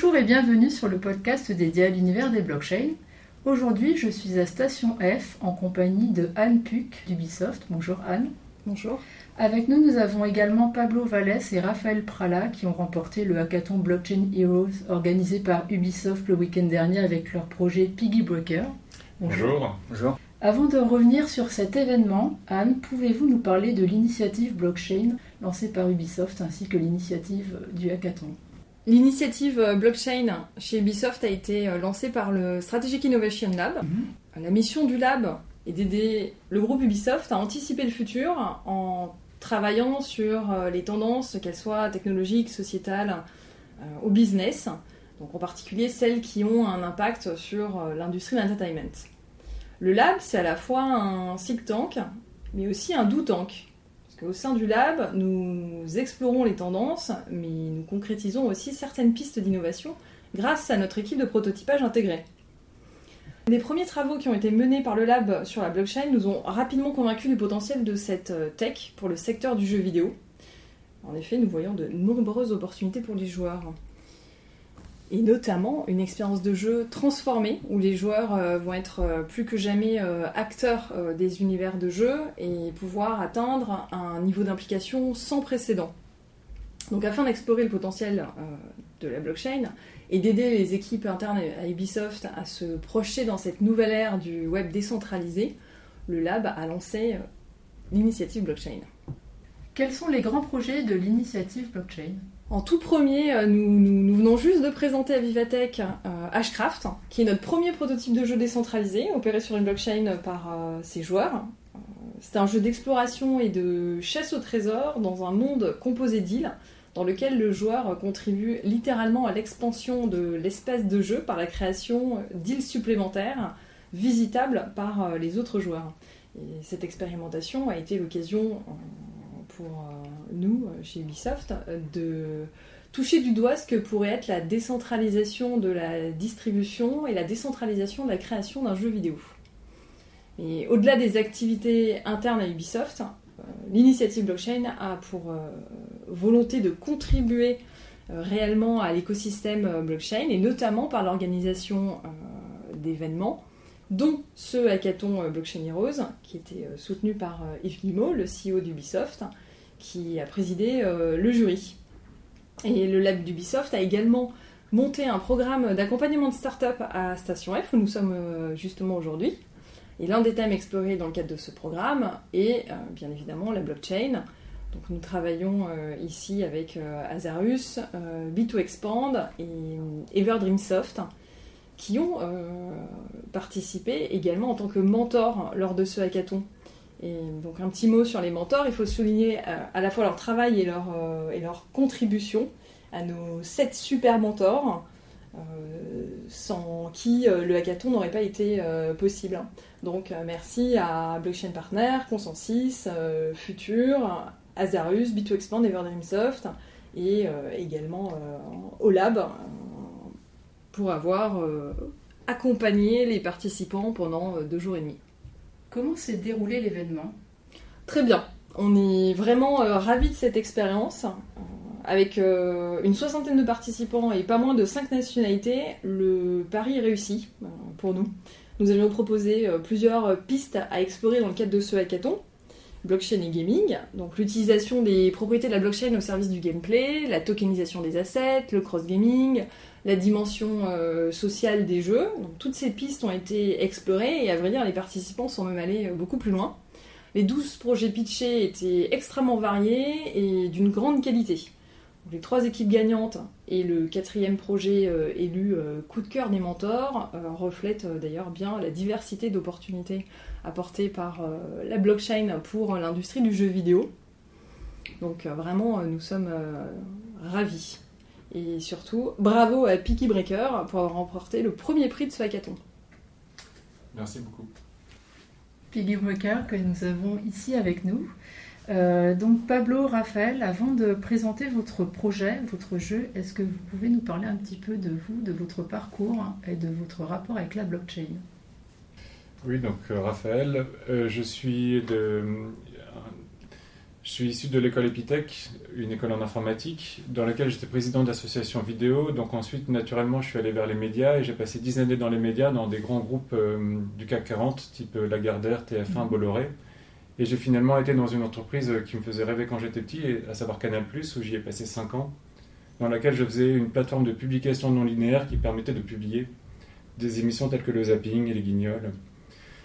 Bonjour et bienvenue sur le podcast dédié à l'univers des blockchains. Aujourd'hui, je suis à Station F en compagnie de Anne Puc d'Ubisoft. Bonjour Anne. Bonjour. Avec nous, nous avons également Pablo Vallès et Raphaël Prala qui ont remporté le hackathon Blockchain Heroes organisé par Ubisoft le week-end dernier avec leur projet Piggy Breaker. Bonjour. Bonjour. Avant de revenir sur cet événement, Anne, pouvez-vous nous parler de l'initiative blockchain lancée par Ubisoft ainsi que l'initiative du hackathon? L'initiative euh, blockchain chez Ubisoft a été euh, lancée par le Strategic Innovation Lab. Mhm. La mission du lab est d'aider le groupe Ubisoft à anticiper le futur en travaillant sur euh, les tendances, qu'elles soient technologiques, sociétales, au business, donc en particulier celles qui ont un impact sur l'industrie de l'entertainment. Le lab, c'est à la fois un think tank, mais aussi un do tank. Qu'au sein du lab, nous explorons les tendances, mais nous concrétisons aussi certaines pistes d'innovation grâce à notre équipe de prototypage intégrée. Les premiers travaux qui ont été menés par le lab sur la blockchain nous ont rapidement convaincus du potentiel de cette tech pour le secteur du jeu vidéo. En effet, nous voyons de nombreuses opportunités pour les joueurs et notamment une expérience de jeu transformée où les joueurs euh, vont être euh, plus que jamais euh, acteurs des univers de jeu et pouvoir atteindre un niveau d'implication sans précédent. Donc afin d'explorer le potentiel de la blockchain et d'aider les équipes internes à Ubisoft à se projeter dans cette nouvelle ère du web décentralisé, le lab a lancé l'initiative blockchain. Quels sont les grands projets de l'initiative blockchain? En tout premier, euh, nous, venons juste de présenter à Vivatech euh, Hashcraft, qui est notre premier prototype de jeu décentralisé, opéré sur une blockchain par euh, ses joueurs. C'est un jeu d'exploration et de chasse au trésor dans un monde composé d'îles, dans lequel le joueur contribue littéralement à l'expansion de l'espace de jeu par la création d'îles supplémentaires visitables par les autres joueurs. Et cette expérimentation a été l'occasion pour euh, nous, euh, chez Ubisoft, euh, de toucher du doigt ce que pourrait être la décentralisation de la distribution et la décentralisation de la création d'un jeu vidéo. Et au-delà des activités internes à Ubisoft, l'initiative blockchain a pour volonté de contribuer réellement à l'écosystème blockchain et notamment par l'organisation d'événements dont ce hackathon Blockchain Heroes, qui était soutenu par Yves Guillemot, le CEO d'Ubisoft, qui a présidé euh, le jury. Et le lab d'Ubisoft a également monté un programme d'accompagnement de start-up à Station F, où nous sommes euh, justement aujourd'hui. Et l'un des thèmes explorés dans le cadre de ce programme est euh, bien évidemment la blockchain. Donc nous travaillons ici avec Azarus, B2Expand et Everdreamsoft qui ont participé également en tant que mentors lors de ce hackathon. Et donc un petit mot sur les mentors, il faut souligner euh, à la fois leur travail et leur, euh, et leur contribution à nos sept super mentors, euh, sans qui le hackathon n'aurait pas été possible. Donc merci à Blockchain Partner, Consensus, Future, Azarus, B2Expand, Everdreamsoft et également au Lab pour avoir accompagné les participants pendant deux jours et demi. Comment s'est déroulé l'événement? Très bien. On est vraiment euh, ravis de cette expérience. Euh, avec euh, une soixantaine de participants et pas moins de cinq nationalités, le pari est réussi pour nous. Nous avions proposé plusieurs pistes à explorer dans le cadre de ce hackathon blockchain et gaming, donc l'utilisation des propriétés de la blockchain au service du gameplay, la tokenisation des assets, le cross-gaming, la dimension euh, sociale des jeux. Toutes ces pistes ont été explorées et à vrai dire les participants sont même allés euh, beaucoup plus loin. Les 12 projets pitchés étaient extrêmement variés et d'une grande qualité. les trois équipes gagnantes et le quatrième projet euh, élu coup de cœur des mentors reflètent d'ailleurs bien la diversité d'opportunités apportées par la blockchain pour l'industrie du jeu vidéo. Donc vraiment, nous sommes ravis. Et surtout, bravo à Peaky Breaker pour avoir remporté le premier prix de ce hackathon. Merci beaucoup. Piggy Breaker que nous avons ici avec nous. Euh, donc Pablo, Raphaël, avant de présenter votre projet, votre jeu, est-ce que vous pouvez nous parler un petit peu de vous, de votre parcours et de votre rapport avec la blockchain? Oui, donc euh, Raphaël, euh, je suis de... Je suis issu de l'école Epitech, une école en informatique, dans laquelle j'étais président d'association vidéo. Donc ensuite, naturellement, je suis allé vers les médias et j'ai passé 10 années dans les médias, dans des grands groupes euh, du CAC 40, type euh, Lagardère, TF1, mhm. Bolloré. Et j'ai finalement été dans une entreprise qui me faisait rêver quand j'étais petit, à savoir Canal+, où j'y ai passé 5 ans, dans laquelle je faisais une plateforme de publication non linéaire qui permettait de publier des émissions telles que le zapping et les guignols.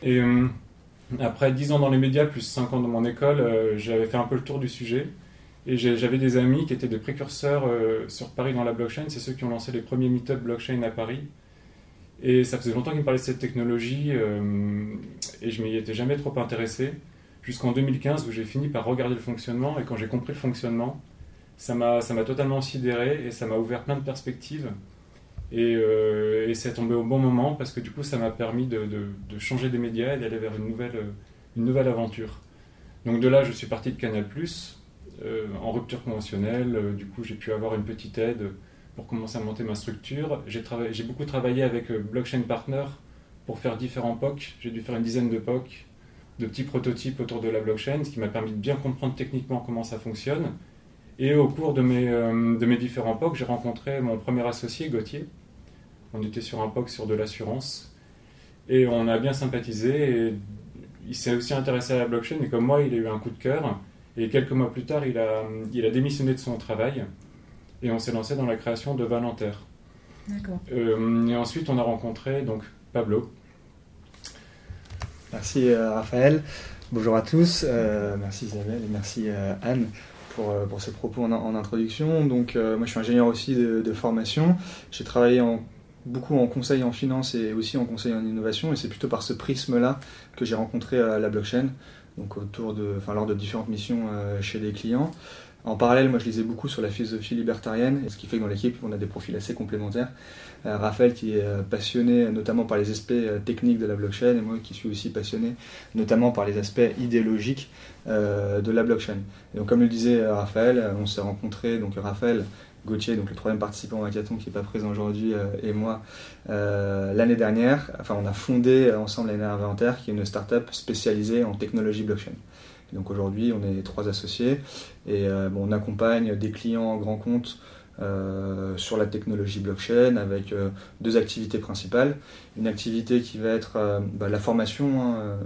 Et euh, après 10 ans dans les médias, plus 5 ans dans mon école, euh, j'avais fait un peu le tour du sujet. Et j'avais des amis qui étaient des précurseurs euh, sur Paris dans la blockchain. C'est ceux qui ont lancé les premiers meet-up blockchain à Paris. Et ça faisait longtemps qu'ils me parlaient de cette technologie et je m'y étais jamais trop intéressé. Jusqu'en 2015 où j'ai fini par regarder le fonctionnement et quand j'ai compris le fonctionnement, ça m'a totalement sidéré et ça m'a ouvert plein de perspectives. Et, euh, et c'est tombé au bon moment parce que du coup, ça m'a permis de, de, changer des médias et d'aller vers une nouvelle, une nouvelle aventure. Donc de là, je suis parti de Canal+, euh, en rupture conventionnelle. Euh, du coup, j'ai pu avoir une petite aide pour commencer à monter ma structure. J'ai beaucoup travaillé avec euh, Blockchain Partner pour faire différents POC. J'ai dû faire une dizaine de POC, de petits prototypes autour de la blockchain, ce qui m'a permis de bien comprendre techniquement comment ça fonctionne. Et au cours de mes, de mes différents POC, j'ai rencontré mon premier associé, Gauthier, on était sur un POC sur de l'assurance. Et on a bien sympathisé. Et il s'est aussi intéressé à la blockchain. Et comme moi, il a eu un coup de cœur. Et quelques mois plus tard, il a, il a démissionné de son travail. Et on s'est lancé dans la création de Valenterre. D'accord. Euh, et ensuite, on a rencontré donc Pablo. Merci euh, Raphaël. Bonjour à tous. Euh, merci Isabelle et merci Anne pour, pour ces propos en, introduction. Donc, moi, je suis ingénieur aussi de, de formation. J'ai travaillé en beaucoup en conseil en finance et aussi en conseil en innovation. Et c'est plutôt par ce prisme-là que j'ai rencontré euh, la blockchain, donc autour de, enfin, lors de différentes missions euh, chez des clients. En parallèle, moi je lisais beaucoup sur la philosophie libertarienne, ce qui fait que dans l'équipe, on a des profils assez complémentaires. Euh, Raphaël qui est passionné notamment par les aspects techniques de la blockchain, et moi qui suis aussi passionné notamment par les aspects idéologiques de la blockchain. Et donc comme le disait Raphaël, on s'est rencontrés, donc Raphaël Gauthier, donc le troisième participant au hackathon qui n'est pas présent aujourd'hui, euh, et moi, euh, l'année dernière, enfin on a fondé ensemble l'année Inventaire, qui est une start-up spécialisée en technologie blockchain. donc aujourd'hui, on est trois associés et euh, bon, on accompagne des clients en grand compte euh, sur la technologie blockchain avec euh, deux activités principales. Une activité qui va être euh, bah, la formation hein,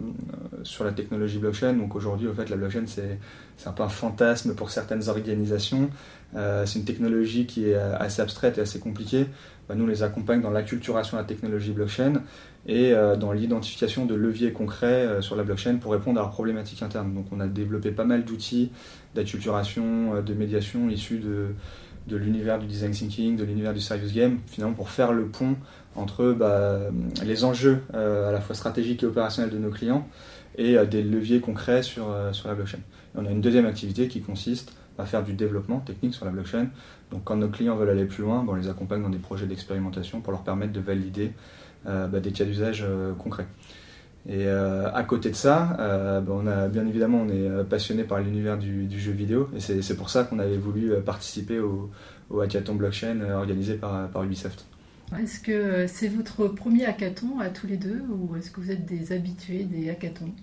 sur la technologie blockchain. Donc aujourd'hui, au fait, la blockchain, c'est, un peu un fantasme pour certaines organisations. c'est une technologie qui est assez abstraite et assez compliquée. Bah, nous, les accompagne dans l'acculturation de la technologie blockchain et dans l'identification de leviers concrets sur la blockchain pour répondre à leurs problématiques internes. Donc on a développé pas mal d'outils d'acculturation, de médiation issus de de l'univers du design thinking, de l'univers du serious game, finalement pour faire le pont entre bah, les enjeux euh, à la fois stratégiques et opérationnels de nos clients et euh, des leviers concrets sur, euh, sur la blockchain. on a une deuxième activité qui consiste à faire du développement technique sur la blockchain. Donc quand nos clients veulent aller plus loin, bah, on les accompagne dans des projets d'expérimentation pour leur permettre de valider bah, des cas d'usage concrets. Et euh, à côté de ça, euh, ben, on a bien évidemment on est euh, passionné par l'univers du, jeu vidéo et c'est pour ça qu'on avait voulu participer au, hackathon blockchain organisé par, par Ubisoft. Est-ce que c'est votre premier hackathon à tous les deux ou est-ce que vous êtes des habitués des hackathons?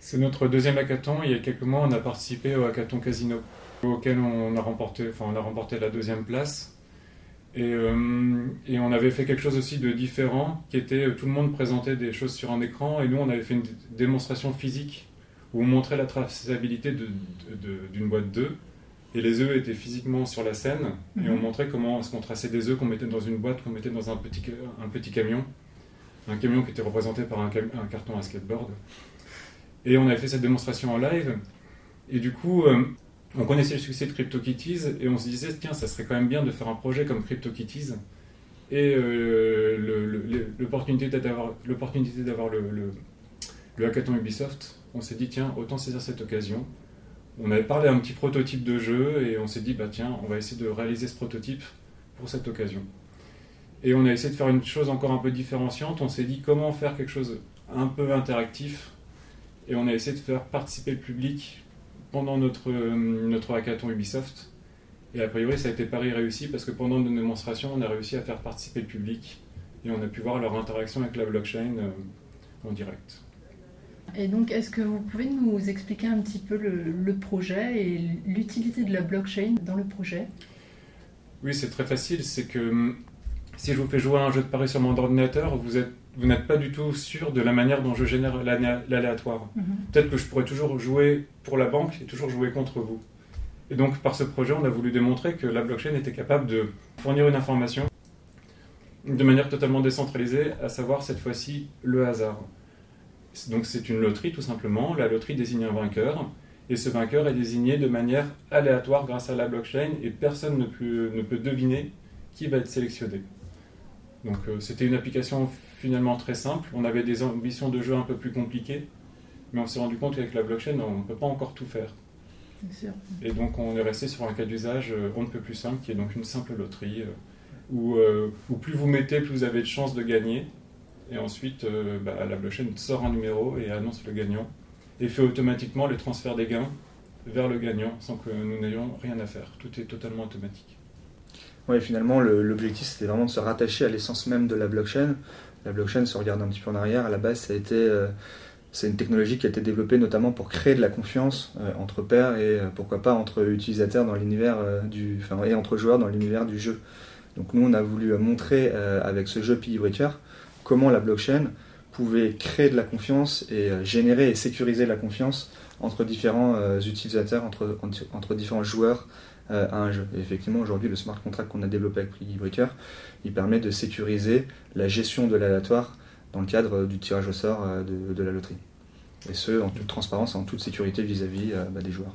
C'est notre deuxième hackathon. Il y a quelques mois, on a participé au hackathon Casino auquel on a remporté, enfin, on a remporté la deuxième place. Euh, et, on avait fait quelque chose aussi de différent, qui était euh, tout le monde présentait des choses sur un écran, et nous on avait fait une démonstration physique où on montrait la traçabilité d'une boîte d'œufs, et les œufs étaient physiquement sur la scène, et on mhm. montrait comment est-ce qu'on traçait des œufs qu'on mettait dans une boîte, qu'on mettait dans un petit, un petit camion, un camion qui était représenté par un, un, carton à skateboard. Et on avait fait cette démonstration en live, et du coup... Euh, on connaissait le succès de CryptoKitties et on se disait, tiens, ça serait quand même bien de faire un projet comme CryptoKitties. Et euh, l'opportunité d'avoir le, le, hackathon Ubisoft, on s'est dit, tiens, autant saisir cette occasion. On avait parlé d'un petit prototype de jeu et on s'est dit, bah tiens, on va essayer de réaliser ce prototype pour cette occasion. Et on a essayé de faire une chose encore un peu différenciante. On s'est dit comment faire quelque chose un peu interactif. Et on a essayé de faire participer le public pendant notre, euh, notre hackathon Ubisoft. Et a priori, ça a été pari réussi parce que pendant nos démonstrations, on a réussi à faire participer le public et on a pu voir leur interaction avec la blockchain euh, en direct. Et donc, est-ce que vous pouvez nous expliquer un petit peu le, projet et l'utilité de la blockchain dans le projet? Oui, c'est très facile. C'est que hum, si je vous fais jouer à un jeu de paris sur mon ordinateur, vous êtes vous n'êtes pas du tout sûr de la manière dont je génère l'aléatoire. Mhm. Peut-être que je pourrais toujours jouer pour la banque et toujours jouer contre vous. Et donc, par ce projet, on a voulu démontrer que la blockchain était capable de fournir une information de manière totalement décentralisée, à savoir cette fois-ci le hasard. Donc, c'est une loterie tout simplement. La loterie désigne un vainqueur. Et ce vainqueur est désigné de manière aléatoire grâce à la blockchain et personne ne peut, ne peut deviner qui va être sélectionné. Donc euh, c'était une application finalement très simple. On avait des ambitions de jeu un peu plus compliquées, mais on s'est rendu compte qu'avec la blockchain, on ne peut pas encore tout faire. Et donc on est resté sur un cas d'usage euh, on ne peut plus simple, qui est donc une simple loterie, euh, euh, où, plus vous mettez, plus vous avez de chances de gagner. Et ensuite, bah, la blockchain sort un numéro et annonce le gagnant, et fait automatiquement le transfert des gains vers le gagnant, sans que nous n'ayons rien à faire. Tout est totalement automatique. Oui, finalement, l'objectif, c'était vraiment de se rattacher à l'essence même de la blockchain. La blockchain, si on regarde un petit peu en arrière, à la base, été c'est une technologie qui a été développée notamment pour créer de la confiance euh, entre pairs et euh, pourquoi pas entre utilisateurs dans l'univers euh, du, enfin, et entre joueurs dans l'univers du jeu. Donc nous on a voulu montrer avec ce jeu Piggy Breaker comment la blockchain pouvait créer de la confiance et générer et sécuriser la confiance entre différents utilisateurs, entre différents joueurs à un jeu. Et effectivement, aujourd'hui, le smart contract qu'on a développé avec Piggy Breaker, il permet de sécuriser la gestion de l'aléatoire dans le cadre du tirage au sort euh, de, la loterie. Et ce, en toute transparence en toute sécurité vis-à-vis euh, bah, des joueurs.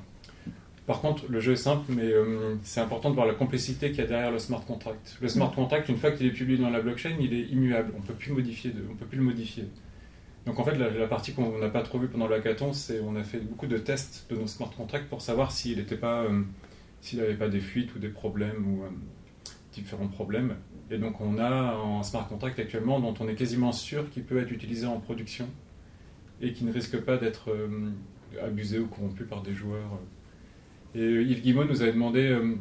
Par contre, le jeu est simple, mais euh, c'est important de voir la complexité qu'il y a derrière le smart contract. Le smart contract, une fois qu'il est publié dans la blockchain, il est immuable. On ne peut plus le modifier. Donc en fait, la, partie qu'on n'a pas trop vue pendant le hackathon, c'est on a fait beaucoup de tests de nos smart contracts pour savoir s'il n'était pas, s'il n'avait pas des fuites ou des problèmes ou différents problèmes. Et donc on a un smart contract actuellement dont on est quasiment sûr qu'il peut être utilisé en production et qui ne risque pas d'être euh, abusé ou corrompu par des joueurs. Et Yves Guimond nous avait demandé euh,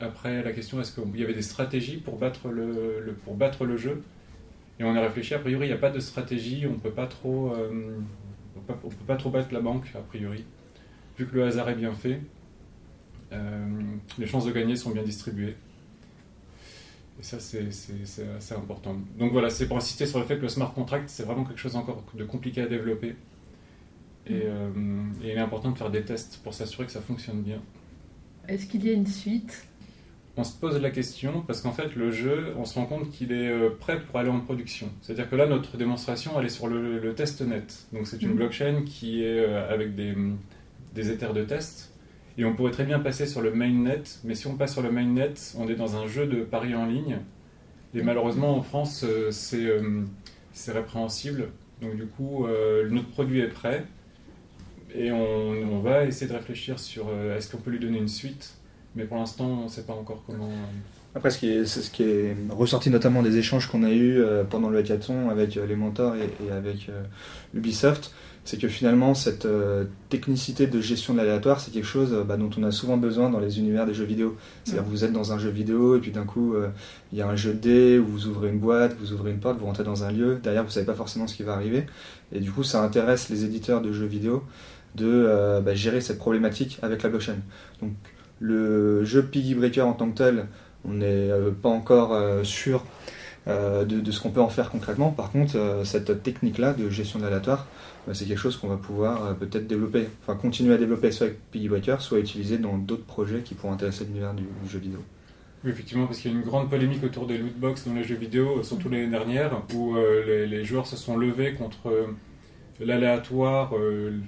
après la question est-ce qu'il y avait des stratégies pour battre le, pour battre le jeu? Et on a réfléchi, a priori il n'y a pas de stratégie, on peut pas trop euh, peut pas trop battre la banque a priori, vu que le hasard est bien fait. Les chances de gagner sont bien distribuées. Et ça, c'est assez important. Donc voilà, c'est pour insister sur le fait que le smart contract, c'est vraiment quelque chose encore de compliqué à développer. Et, mm. euh, et, il est important de faire des tests pour s'assurer que ça fonctionne bien. Est-ce qu'il y a une suite? On se pose la question parce qu'en fait, le jeu, on se rend compte qu'il est euh, prêt pour aller en production. C'est-à-dire que là, notre démonstration, elle est sur le, le test net. Donc c'est une mm. blockchain qui est euh, avec des, des éthers de test et on pourrait très bien passer sur le mainnet, mais si on passe sur le mainnet, on est dans un jeu de paris en ligne. Et malheureusement, en France, euh, euh, c'est répréhensible. Donc du coup, euh, notre produit est prêt. Et on, va essayer de réfléchir sur est-ce qu'on peut lui donner une suite. Mais pour l'instant, on ne sait pas encore comment... Après, ce qui est, ce qui est ressorti notamment des échanges qu'on a eus pendant le hackathon avec les mentors et, avec Ubisoft, c'est que finalement cette euh, technicité de gestion de l'aléatoire, c'est quelque chose euh, bah, dont on a souvent besoin dans les univers des jeux vidéo. C'est-à-dire que vous êtes dans un jeu vidéo et puis d'un coup euh, il y a un jeu de dés où vous ouvrez une boîte, vous ouvrez une porte, vous rentrez dans un lieu, derrière vous savez pas forcément ce qui va arriver. Et du coup ça intéresse les éditeurs de jeux vidéo de bah, gérer cette problématique avec la blockchain. Donc le jeu Piggy Breaker en tant que tel, on n'est pas encore sûr de, de, ce qu'on peut en faire concrètement. Par contre, cette technique-là de gestion de l'aléatoire, bah, c'est quelque chose qu'on va pouvoir euh, peut-être développer, enfin continuer à développer soit avec Piggy Breaker, soit utiliser dans d'autres projets qui pourront intéresser l'univers du, jeu vidéo. Oui, effectivement, parce qu'il y a une grande polémique autour des lootbox dans les jeux vidéo, surtout l'année dernière, où euh, les, joueurs se sont levés contre euh, l'aléatoire,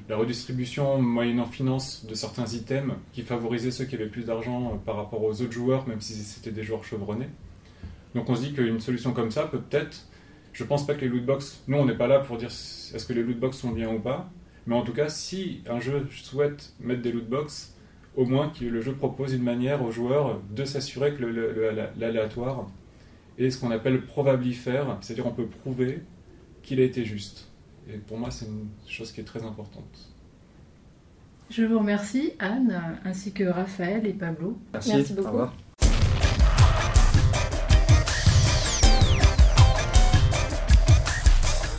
la redistribution moyennant finance de certains items qui favorisaient ceux qui avaient plus d'argent par rapport aux autres joueurs, même si c'était des joueurs chevronnés. Donc on se dit qu'une solution comme ça peut peut-être je pense pas que les lootbox, nous on n'est pas là pour dire est-ce que les lootbox sont bien ou pas, mais en tout cas, si un jeu souhaite mettre des lootbox, au moins que le jeu propose une manière aux joueurs de s'assurer que l'aléatoire est ce qu'on appelle probably faire, c'est-à-dire on peut prouver qu'il a été juste. Et pour moi, c'est une chose qui est très importante. Je vous remercie, Anne, ainsi que Raphaël et Pablo. Merci, Merci beaucoup. Au revoir.